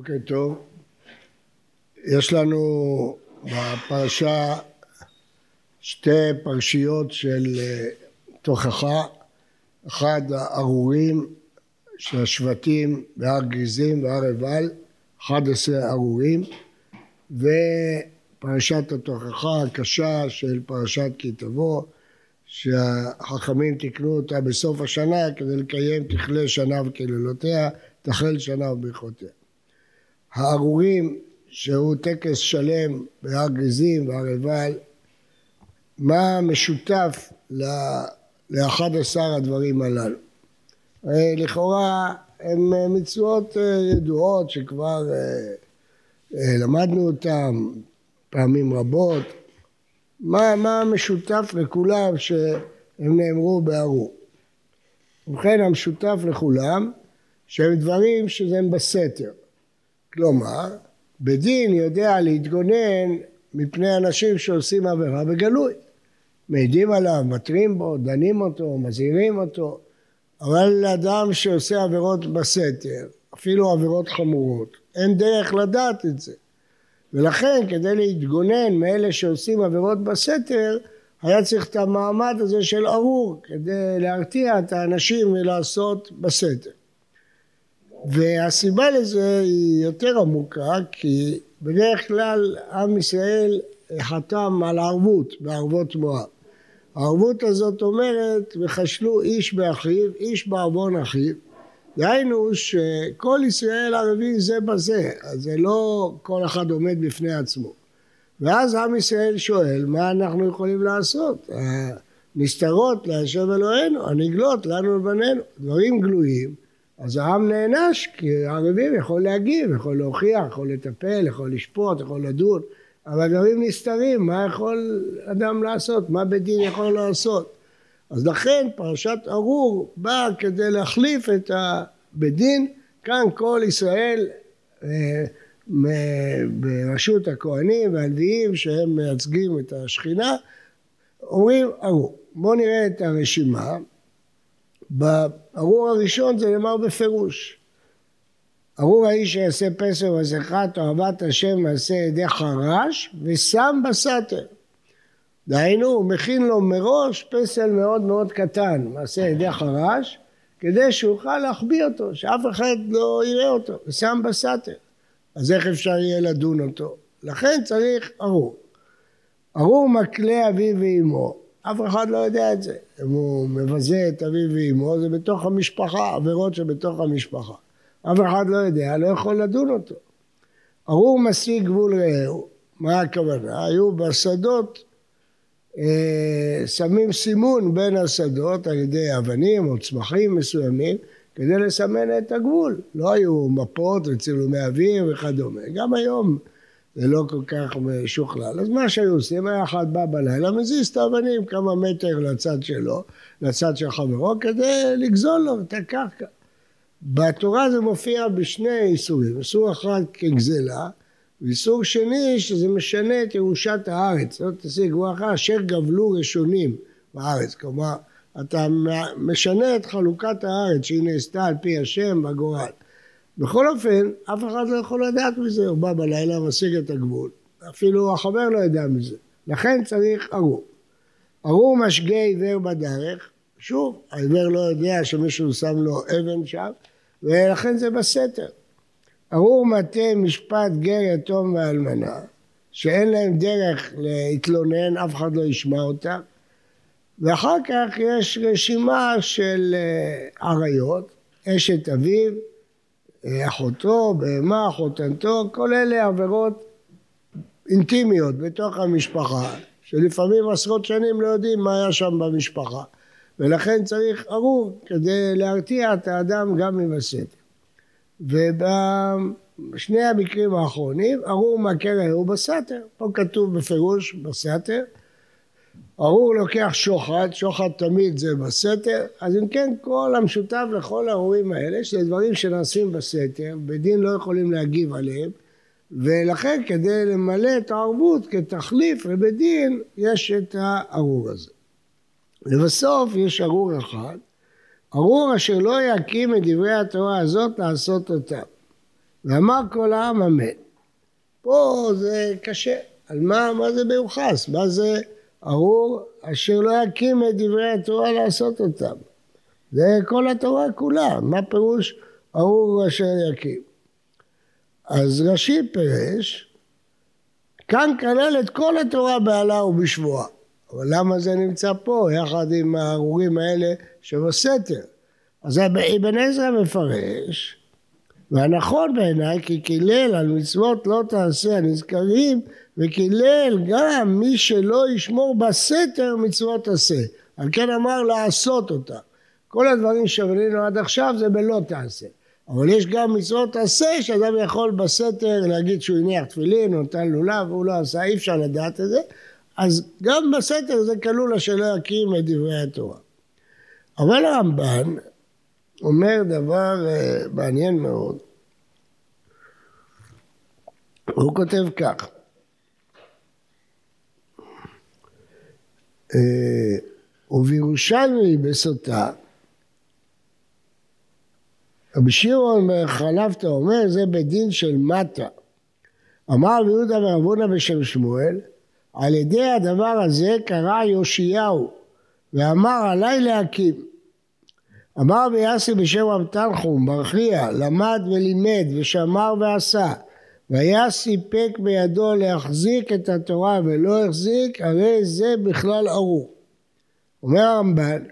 בוקר טוב. יש לנו בפרשה שתי פרשיות של אה, תוכחה, אחד הארורים של השבטים בהר גריזים והר עיבל, 11 ארורים, ופרשת התוכחה הקשה של פרשת כי תבוא, שהחכמים תיקנו אותה בסוף השנה כדי לקיים תכלה שנה וקללותיה, תחל שנה וברכותיה. הארורים שהוא טקס שלם בהר גריזים והר עיבל, מה משותף לאחד עשר הדברים הללו? לכאורה הן מצוות אה, ידועות שכבר אה, אה, למדנו אותן פעמים רבות. מה, מה משותף לכולם שהם נאמרו בארור? ובכן המשותף לכולם שהם דברים שהם בסתר. כלומר, בדין יודע להתגונן מפני אנשים שעושים עבירה בגלוי. מעידים עליו, מתרים בו, דנים אותו, מזהירים אותו, אבל לאדם שעושה עבירות בסתר, אפילו עבירות חמורות, אין דרך לדעת את זה. ולכן כדי להתגונן מאלה שעושים עבירות בסתר, היה צריך את המעמד הזה של ארור, כדי להרתיע את האנשים מלעשות בסתר. והסיבה לזה היא יותר עמוקה, כי בדרך כלל עם ישראל חתם על ערבות בערבות מואב. הערבות הזאת אומרת, וחשלו איש באחיו, איש בעוון אחיו. דהיינו שכל ישראל ערבים זה בזה, אז זה לא כל אחד עומד בפני עצמו. ואז עם ישראל שואל, מה אנחנו יכולים לעשות? נסתרות להשם אלוהינו, הנגלות לנו ובנינו, דברים גלויים, אז העם נענש, כי הערבים יכול להגיב, יכול להוכיח, יכול לטפל, יכול לשפוט, יכול לדון, אבל דברים נסתרים, מה יכול אדם לעשות? מה בית דין יכול לעשות? אז לכן פרשת ארור באה כדי להחליף את הבית דין, כאן כל ישראל אה, בראשות הכהנים והלוויים שהם מייצגים את השכינה, אומרים ארור. בואו נראה את הרשימה. בארור הראשון זה נאמר בפירוש. ארור האיש שיעשה פסל ומסכת אהבת השם מעשה ידי חרש ושם בסתר. דהיינו הוא מכין לו מראש פסל מאוד מאוד קטן, מעשה ידי חרש, כדי שיוכל להחביא אותו, שאף אחד לא יראה אותו, ושם בסתר. אז איך אפשר יהיה לדון אותו? לכן צריך ארור. ארור מקלה אביו ואמו, אף אחד לא יודע את זה. אם הוא מבזה את אביו ואמו, זה בתוך המשפחה, עבירות שבתוך המשפחה. אף אחד לא יודע, לא יכול לדון אותו. ארור משיג גבול רעהו, מה הכוונה? היו בשדות אה, שמים סימון בין השדות על ידי אבנים או צמחים מסוימים כדי לסמן את הגבול. לא היו מפות וצילומי אוויר וכדומה. גם היום זה לא כל כך משוכלל. אז מה שהיו עושים, היה אחד בא בלילה, מזיז את האבנים כמה מטר לצד שלו, לצד של חברו, כדי לגזול לו את הקרקע. בתורה זה מופיע בשני איסורים, איסור אחד כגזלה, ואיסור שני שזה משנה את ירושת הארץ, לא תשיג רוח אשר גבלו ראשונים בארץ, כלומר אתה משנה את חלוקת הארץ שהיא נעשתה על פי השם בגורל. בכל אופן, אף אחד לא יכול לדעת מזה, הוא בא בלילה, משיג את הגבול, אפילו החבר לא יודע מזה, לכן צריך ארור. ארור משגה עיוור בדרך, שוב, העיוור לא יודע שמישהו שם לו אבן שם, ולכן זה בסתר. ארור מטה משפט גר יתום ואלמנה, שאין להם דרך להתלונן, אף אחד לא ישמע אותם, ואחר כך יש רשימה של אה, עריות, אשת אביו, אחותו, בהמה, חותנתו, כל אלה עבירות אינטימיות בתוך המשפחה, שלפעמים עשרות שנים לא יודעים מה היה שם במשפחה. ולכן צריך ארור כדי להרתיע את האדם גם מבסתר. ובשני המקרים האחרונים, ארור מהקרע הוא בסתר. פה כתוב בפירוש בסתר. ארור לוקח שוחד, שוחד תמיד זה בסתר, אז אם כן כל המשותף לכל הארורים האלה, שזה דברים שנעשים בסתר, בדין לא יכולים להגיב עליהם, ולכן כדי למלא את הערבות כתחליף לבדין, יש את הארור הזה. לבסוף יש ארור אחד, ארור אשר לא יקים את דברי התורה הזאת לעשות אותם. ואמר כל העם אמן. פה זה קשה, על מה, מה זה מיוחס? מה זה ארור אשר לא יקים את דברי התורה לעשות אותם? זה כל התורה כולה, מה פירוש ארור אשר יקים? אז רש"י פירש, כאן כלל את כל התורה בעלה ובשבועה. אבל למה זה נמצא פה יחד עם הארורים האלה שבסתר? אז אבן עזרא מפרש, והנכון בעיניי כי קילל על מצוות לא תעשה הנזכרים וקילל גם מי שלא ישמור בסתר מצוות עשה. על כן אמר לעשות אותה. כל הדברים שבנינו עד עכשיו זה בלא תעשה. אבל יש גם מצוות עשה שאדם יכול בסתר להגיד שהוא הניח תפילין או נתן לולב והוא לא עשה, אי אפשר לדעת את זה. אז גם בסתר זה כלול אשר לא יקים את דברי התורה. אבל הרמב"ן אומר דבר uh, מעניין מאוד. הוא כותב כך: uh, ובירושלמי בסוטה רבי שמעון חלפתא אומר זה בדין של מטה. אמר רבי יהודה ורבונה בשם שמואל על ידי הדבר הזה קרא יאשיהו ואמר עלי להקים. אמר רבי יאסי בשם רב תנחום ברכיה למד ולימד ושמר ועשה. והיה סיפק בידו להחזיק את התורה ולא החזיק הרי זה בכלל ארור. אומר הרמב"ן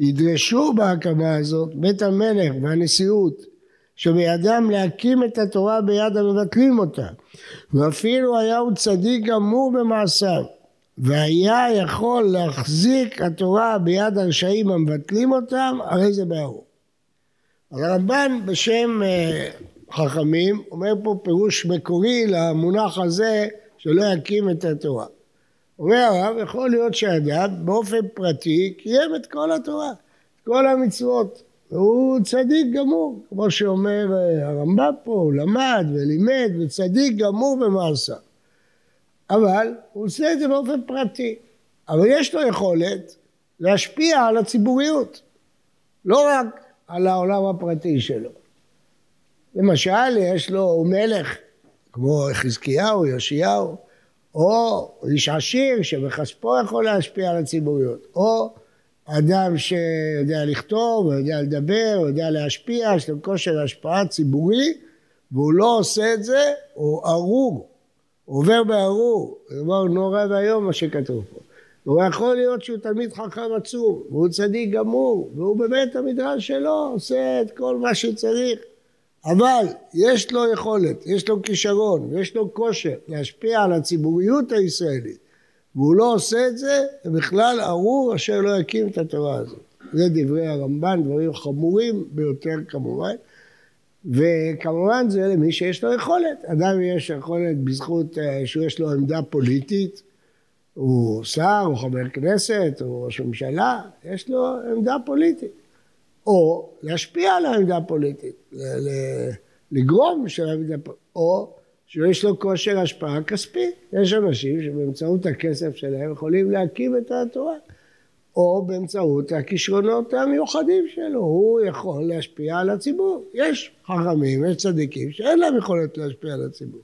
ידרשו בהקמה הזאת בית המלך והנשיאות שבידם להקים את התורה ביד המבטלים אותה. ואפילו היה הוא צדיק גמור במעשיו והיה יכול להחזיק התורה ביד הרשעים המבטלים אותם הרי זה ברור. אז הרמב"ן בשם אה, חכמים אומר פה פירוש מקורי למונח הזה שלא יקים את התורה אומר הרב, יכול להיות שאדם באופן פרטי קיים את כל התורה, את כל המצוות. והוא צדיק גמור, כמו שאומר אה, הרמב"ם פה, הוא למד ולימד וצדיק גמור במעשה. אבל הוא עושה את זה באופן פרטי. אבל יש לו יכולת להשפיע על הציבוריות, לא רק על העולם הפרטי שלו. למשל, יש לו, הוא מלך, כמו חזקיהו, יאשיהו, או איש עשיר שבכספו יכול להשפיע על הציבוריות, או אדם שיודע לכתוב, יודע לדבר, יודע להשפיע, יש לו כושר השפעה ציבורי, והוא לא עושה את זה, הוא הוא עובר בארור, דבר נורא ואיום מה שכתוב פה. הוא יכול להיות שהוא תלמיד חכם עצום, והוא צדיק גמור, והוא בבית המדרש שלו עושה את כל מה שצריך, אבל יש לו יכולת, יש לו כישרון ויש לו כושר להשפיע על הציבוריות הישראלית והוא לא עושה את זה, זה בכלל ארור אשר לא יקים את התורה הזאת. זה דברי הרמב"ן, דברים חמורים ביותר כמובן, וכמובן זה למי שיש לו יכולת. אדם יש יכולת בזכות אה, שיש לו עמדה פוליטית, הוא שר, הוא חבר כנסת, הוא ראש ממשלה, יש לו עמדה פוליטית. או להשפיע על העמדה הפוליטית, לגרום של העמדה הפוליטית, או שיש לו כושר השפעה כספית. יש אנשים שבאמצעות הכסף שלהם יכולים להקים את התורה, או באמצעות הכישרונות המיוחדים שלו, הוא יכול להשפיע על הציבור. יש חכמים, יש צדיקים שאין להם יכולת להשפיע על הציבור.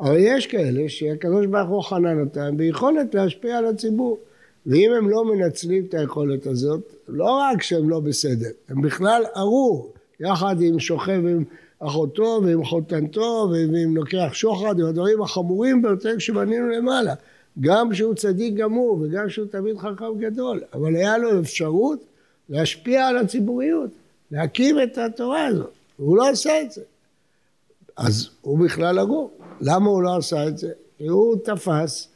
אבל יש כאלה שהקדוש ברוך הוא חנן אותם ביכולת להשפיע על הציבור. ואם הם לא מנצלים את היכולת הזאת, לא רק שהם לא בסדר, הם בכלל ארור, יחד עם שוכב עם אחותו ועם חותנתו ועם לוקח שוחד, עם הדברים החמורים ביותר שבנינו למעלה. גם שהוא צדיק גמור וגם שהוא תמיד חכם גדול, אבל היה לו אפשרות להשפיע על הציבוריות, להקים את התורה הזאת, והוא לא עשה את זה. אז הוא בכלל ארור. למה הוא לא עשה את זה? כי הוא תפס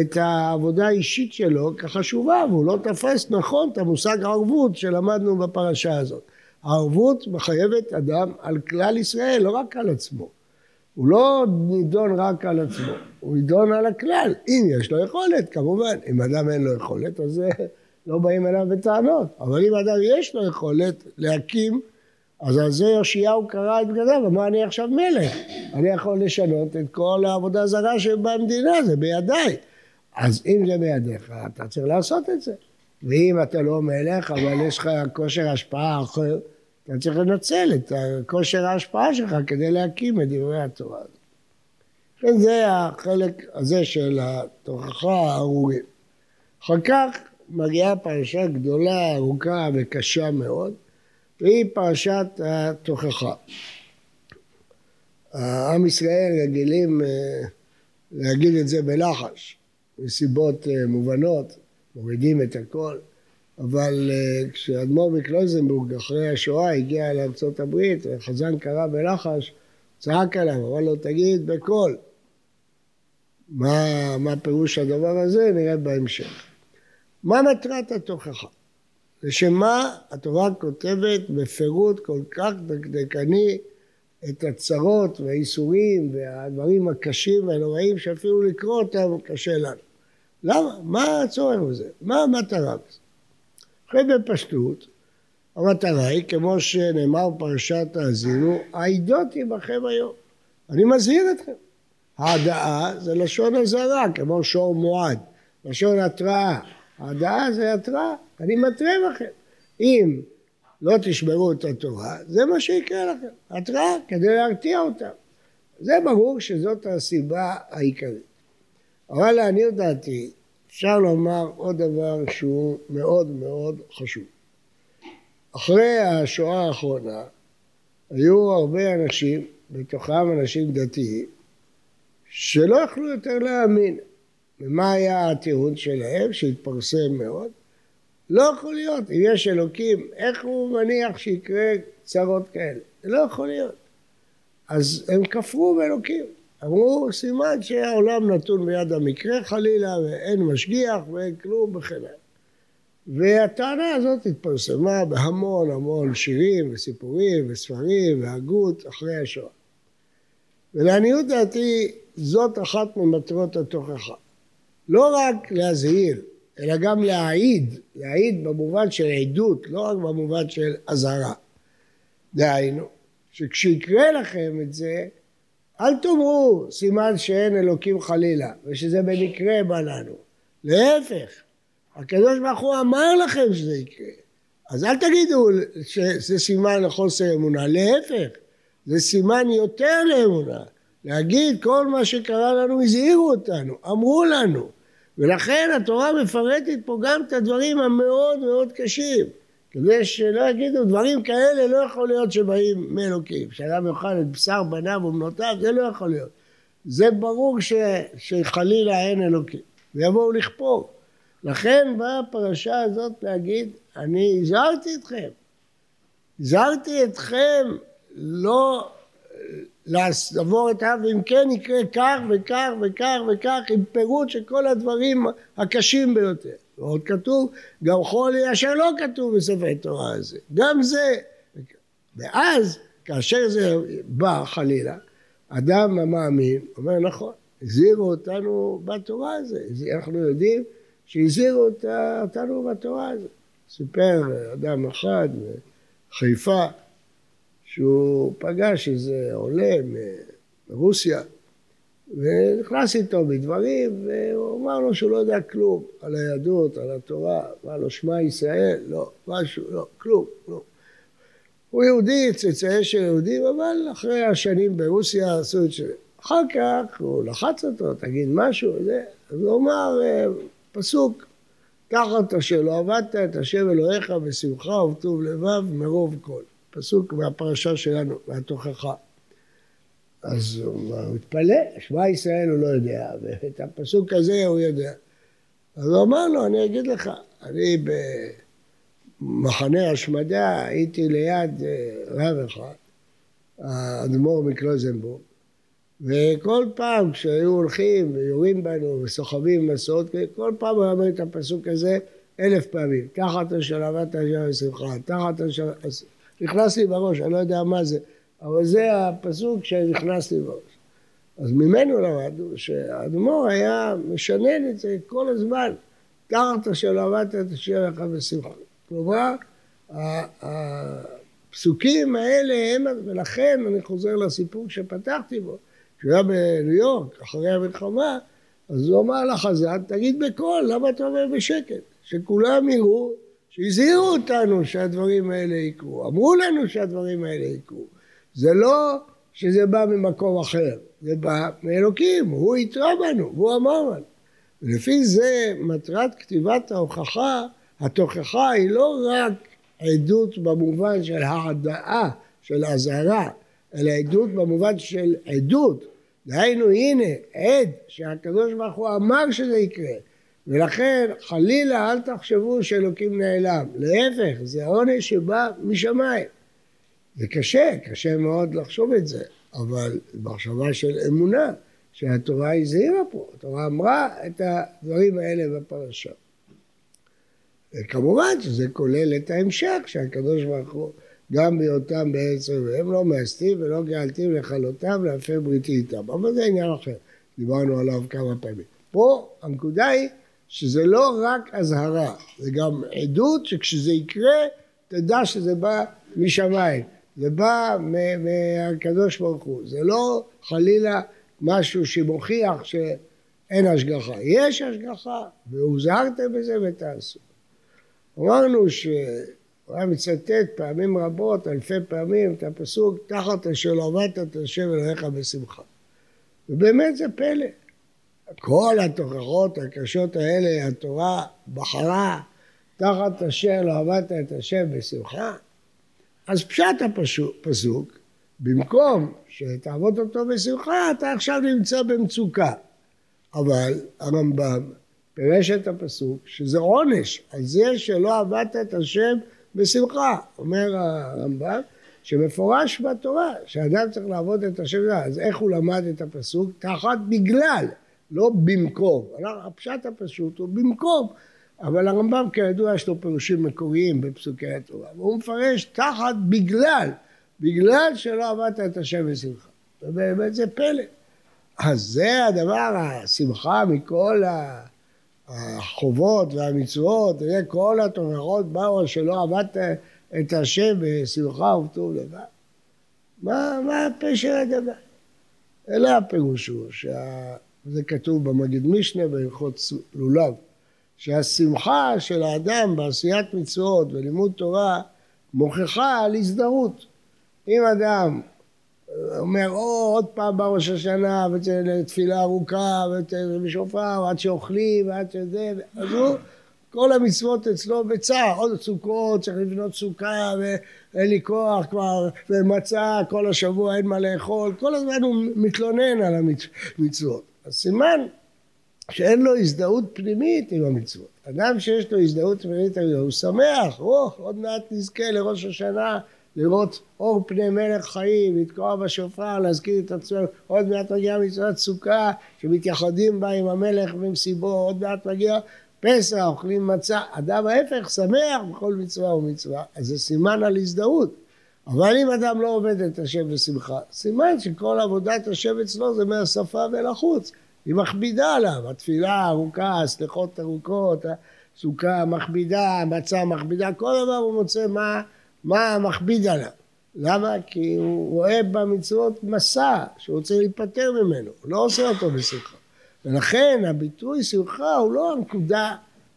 את העבודה האישית שלו כחשובה, והוא לא תפס נכון את המושג ערבות שלמדנו בפרשה הזאת. הערבות מחייבת אדם על כלל ישראל, לא רק על עצמו. הוא לא נידון רק על עצמו, הוא נידון על הכלל, אם יש לו יכולת כמובן, אם אדם אין לו יכולת אז לא באים אליו בטענות, אבל אם אדם יש לו יכולת להקים, אז על זה יאשיהו קרא את בגדיו, אמר אני עכשיו מלך, אני יכול לשנות את כל העבודה הזרה שבמדינה, זה בידיי. אז אם זה בידיך, אתה צריך לעשות את זה. ואם אתה לא מלך, אבל יש לך כושר השפעה אחר, אתה צריך לנצל את כושר ההשפעה שלך כדי להקים את דברי התורה הזאת. כן, זה החלק הזה של התוכחה הארורים. אחר כך מגיעה פרשה גדולה, ארוכה וקשה מאוד, והיא פרשת התוכחה. עם ישראל רגילים אה, להגיד את זה בלחש, מסיבות אה, מובנות, מורידים את הכל, אבל אה, כשאדמו"ר מקלוזנבורג אחרי השואה הגיע לארצות הברית וחזן קרא בלחש, צעק עליו, אמר לו תגיד בקול. מה, מה פירוש הדבר הזה נראה בהמשך. מה מטרת התוכחה? לשם מה התורה כותבת בפירוט כל כך דקדקני את הצרות והאיסורים והדברים הקשים והנוראים שאפילו לקרוא אותם קשה לנו. למה? מה הצורך בזה? מה המטרה בזה? אחרי בפשטות, המטרה היא, כמו שנאמר פרשת האזינו, העידות עמכם היום. אני מזהיר אתכם. העדאה זה לשון אזהרה, כמו שור מועד, לשון התראה. העדאה זה התראה, אני מתרה בכם. אם לא תשמרו את התורה, זה מה שיקרה לכם, התראה כדי להרתיע אותם. זה ברור שזאת הסיבה העיקרית. אבל לעניות דעתי, אפשר לומר עוד דבר שהוא מאוד מאוד חשוב. אחרי השואה האחרונה היו הרבה אנשים, בתוכם אנשים דתיים, שלא יכלו יותר להאמין. ומה היה הטיעון שלהם, שהתפרסם מאוד? לא יכול להיות, אם יש אלוקים, איך הוא מניח שיקרה צרות כאלה? זה לא יכול להיות. אז הם כפרו באלוקים. אמרו, סימן שהעולם נתון ביד המקרה חלילה, ואין משגיח ואין כלום וכן הלאה. והטענה הזאת התפרסמה בהמון המון שירים וסיפורים וספרים והגות אחרי השואה. ולעניות דעתי זאת אחת ממטרות התוכחה. לא רק להזהיר, אלא גם להעיד, להעיד במובן של עדות, לא רק במובן של אזהרה. דהיינו, שכשיקרה לכם את זה, אל תאמרו סימן שאין אלוקים חלילה, ושזה במקרה בא לנו. להפך, הקדוש ברוך הוא אמר לכם שזה יקרה. אז אל תגידו שזה סימן לחוסר אמונה, להפך, זה סימן יותר לאמונה. להגיד כל מה שקרה לנו הזהירו אותנו, אמרו לנו. ולכן התורה מפרטת פה גם את הדברים המאוד מאוד קשים. כדי שלא יגידו דברים כאלה לא יכול להיות שבאים מאלוקים. שאדם יאכל את בשר בניו ובנותיו, זה לא יכול להיות. זה ברור ש, שחלילה אין אלוקים. ויבואו לכפור. לכן באה הפרשה הזאת להגיד, אני הזהרתי אתכם. הזהרתי אתכם לא לעבור את האב, ואם כן יקרה כך וכך וכך וכך, עם פירוט של כל הדברים הקשים ביותר. ועוד כתוב, גם חולי אשר לא כתוב בספר תורה הזה. גם זה. ואז, כאשר זה בא חלילה, אדם המאמין אומר נכון, הזהירו אותנו בתורה הזו, אנחנו יודעים שהזהירו אותנו בתורה הזו. סיפר אדם אחד מחיפה שהוא פגש איזה עולה מרוסיה ונכנס איתו בדברים והוא אמר לו שהוא לא יודע כלום על היהדות, על התורה, אמר לו שמע ישראל, לא, משהו, לא, כלום, כלום. הוא יהודי, צאצאי של יהודים, אבל אחרי השנים ברוסיה עשו את זה. אחר כך הוא לחץ אותו, תגיד משהו, זה, אז הוא אמר אה, פסוק, תחת אשר לא עבדת את השם אלוהיך בשמחה ובטוב לבב מרוב כל. פסוק מהפרשה שלנו, מהתוכחה. אז הוא מתפלא, שמע ישראל הוא לא יודע, ואת הפסוק הזה הוא יודע. אז הוא אמר לו, אני אגיד לך, אני במחנה השמדה הייתי ליד אה, רב אחד, האדמו"ר מקלוזנבורג, וכל פעם כשהיו הולכים ויורים בנו וסוחבים מסעות, כל פעם הוא אמר את הפסוק הזה אלף פעמים, תחת השלמת השם ושמחה, תחת השלמת... נכנס לי בראש, אני לא יודע מה זה, אבל זה הפסוק שנכנס לי בראש. אז ממנו למדנו שהאדמו"ר היה משנן את זה כל הזמן, תחת אשר למדת את השם לך בשמחה. כלומר, הפסוקים האלה הם, ולכן אני חוזר לסיפור שפתחתי בו, כשהוא היה בניו יורק, אחרי המלחמה, אז הוא אמר לחזן, תגיד בקול, למה אתה אומר בשקט? שכולם יראו שהזהירו אותנו שהדברים האלה יקרו, אמרו לנו שהדברים האלה יקרו. זה לא שזה בא ממקום אחר, זה בא מאלוקים, הוא התרה בנו, והוא אמר לנו. ולפי זה מטרת כתיבת ההוכחה, התוכחה היא לא רק עדות במובן של העדאה, של אזהרה, אלא עדות במובן של עדות. דהיינו הנה עד שהקדוש ברוך הוא אמר שזה יקרה ולכן חלילה אל תחשבו שאלוקים נעלם, להפך זה עונש שבא משמיים. זה קשה, קשה מאוד לחשוב את זה, אבל מחשבה של אמונה שהתורה הזהירה פה, התורה אמרה את הדברים האלה בפרשה. וכמובן שזה כולל את ההמשך שהקדוש ברוך הוא גם בהיותם בארץ והם לא מאסתים ולא גאלתים לכלותם להפר בריתי איתם, אבל זה עניין אחר, דיברנו עליו כמה פעמים. פה הנקודה היא שזה לא רק אזהרה, זה גם עדות שכשזה יקרה תדע שזה בא משמיים, זה בא מהקדוש ברוך הוא, זה לא חלילה משהו שמוכיח שאין השגחה, יש השגחה והוזהרתם בזה ותעשו. אמרנו שהוא היה מצטט פעמים רבות, אלפי פעמים, את הפסוק תחת אשר לא עבדת את השם אלוהיך בשמחה. ובאמת זה פלא. כל התוכחות הקשות האלה, התורה בחרה תחת אשר לא עבדת את השם בשמחה. אז פשט הפסוק, במקום שתעבוד אותו בשמחה, אתה עכשיו נמצא במצוקה. אבל הרמב"ם פירש את הפסוק שזה עונש על זה שלא עבדת את השם בשמחה. אומר הרמב"ם שמפורש בתורה שאדם צריך לעבוד את השם, אז איך הוא למד את הפסוק? תחת בגלל, לא במקום. הפשט הפשוט הוא במקום. אבל הרמב"ם כידוע יש לו פירושים מקוריים בפסוקי התורה, והוא מפרש תחת בגלל, בגלל שלא עבדת את השם בשמחה. ובאמת זה פלא. אז זה הדבר, השמחה מכל החובות והמצוות, כל התוכחות באו שלא עבדת את השם בשמחה ובטוב לבד. מה, מה הפשר הדבר? אלא הפירוש הוא, שזה כתוב במגיד משנה בהלכות לולב, שהשמחה של האדם בעשיית מצוות ולימוד תורה מוכיחה על הזדהות. אם אדם אומר, או, עוד פעם בא ראש השנה, ותפילה ארוכה, ושופר, עד שאוכלים, ועד שזה, אז הוא, כל המצוות אצלו בצער, עוד סוכות, צריך לבנות סוכה, ואין לי כוח כבר, ומצה, כל השבוע אין מה לאכול, כל הזמן הוא מתלונן על המצוות. אז סימן שאין לו הזדהות פנימית עם המצוות. אדם שיש לו הזדהות פנימית, הוא שמח, או, עוד מעט נזכה לראש השנה. לראות אור פני מלך חיים, לתקוע בשופר, להזכיר את עצמנו, עוד מעט מגיעה מצוות סוכה שמתייחדים בה עם המלך במסיבו, עוד מעט מגיע פסח, אוכלים מצה, אדם ההפך שמח בכל מצווה ומצווה, אז זה סימן על הזדהות. אבל אם אדם לא עובד את השם בשמחה, סימן שכל עבודת השם אצלו זה מהשפה ולחוץ, היא מכבידה עליו, התפילה ארוכה, הסליחות ארוכות, הסוכה מכבידה, המצה מכבידה, כל דבר הוא מוצא מה מה מכביד עליו? למה? כי הוא רואה במצוות מסע שהוא רוצה להיפטר ממנו, הוא לא עושה אותו בשמחה. ולכן הביטוי שמחה הוא לא הנקודה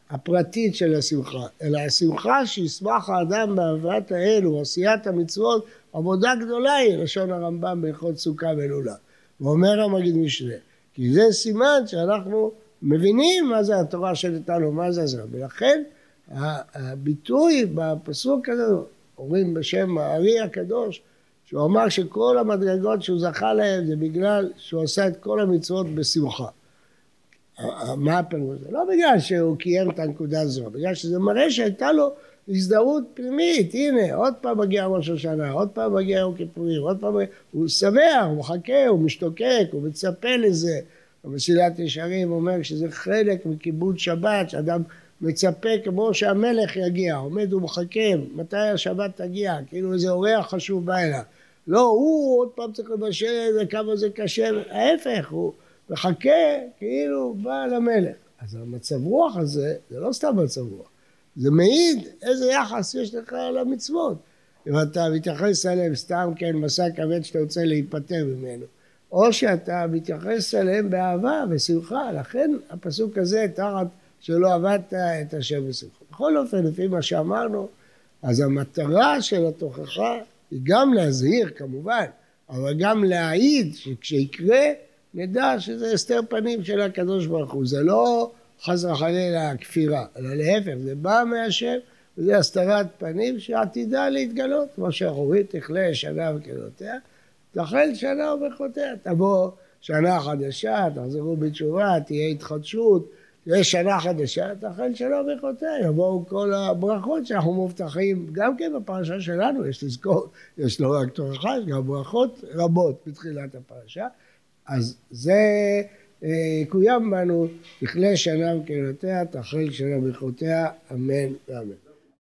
הפרטית של השמחה, אלא השמחה שישמח האדם באהבת האל ועשיית המצוות, עבודה גדולה היא, לשון הרמב"ם בהלכות סוכה ולולה. ואומר המגיד משנה, כי זה סימן שאנחנו מבינים מה זה התורה שנתנו, מה זה זה, ולכן הביטוי בפסוק הזה אומרים בשם הארי הקדוש, שהוא אמר שכל המדרגות שהוא זכה להן זה בגלל שהוא עשה את כל המצוות בשמחה. מה הפירוש? לא בגלל שהוא קיים את הנקודה הזו, בגלל שזה מראה שהייתה לו הזדהות פנימית, הנה, עוד פעם מגיע ראש השנה, עוד פעם מגיע יום כיפורים, עוד פעם, הוא שמח, הוא מחכה, הוא משתוקק, הוא מצפה לזה. המסילת ישרים אומר שזה חלק מכיבוד שבת, שאדם מצפה כמו שהמלך יגיע, עומד ומחכה, מתי השבת תגיע, כאילו איזה אורח חשוב בא אליו. לא, הוא עוד פעם צריך לבשל וכמה זה קשה, ההפך, הוא מחכה כאילו בא למלך. אז המצב רוח הזה, זה לא סתם מצב רוח, זה מעיד איזה יחס יש לך למצוות. אם אתה מתייחס אליהם סתם כן מסע כבד שאתה רוצה להיפטר ממנו, או שאתה מתייחס אליהם באהבה ושמחה, לכן הפסוק הזה תחת שלא עבדת את השם בשמחה. בכל אופן, לפי מה שאמרנו, אז המטרה של התוכחה היא גם להזהיר כמובן, אבל גם להעיד שכשיקרה נדע שזה הסתר פנים של הקדוש ברוך הוא, זה לא חס וחלילה כפירה, אלא להפך, זה בא מהשם, וזה הסתרת פנים שעתידה להתגלות, כמו שאחורית תכלה שנה וקלותיה, תחל שנה וברכותיה, תבוא שנה חדשה, תחזרו בתשובה, תהיה התחדשות, יש שנה חדשה, תחל שנה וברכותיה, יבואו כל הברכות שאנחנו מובטחים, גם כן בפרשה שלנו, יש לזכור, יש לא רק תוכחה, יש גם ברכות רבות בתחילת הפרשה, אז זה יקוים בנו, תכלה שנה וקללותיה, תחל שנה וברכותיה, אמן ואמן.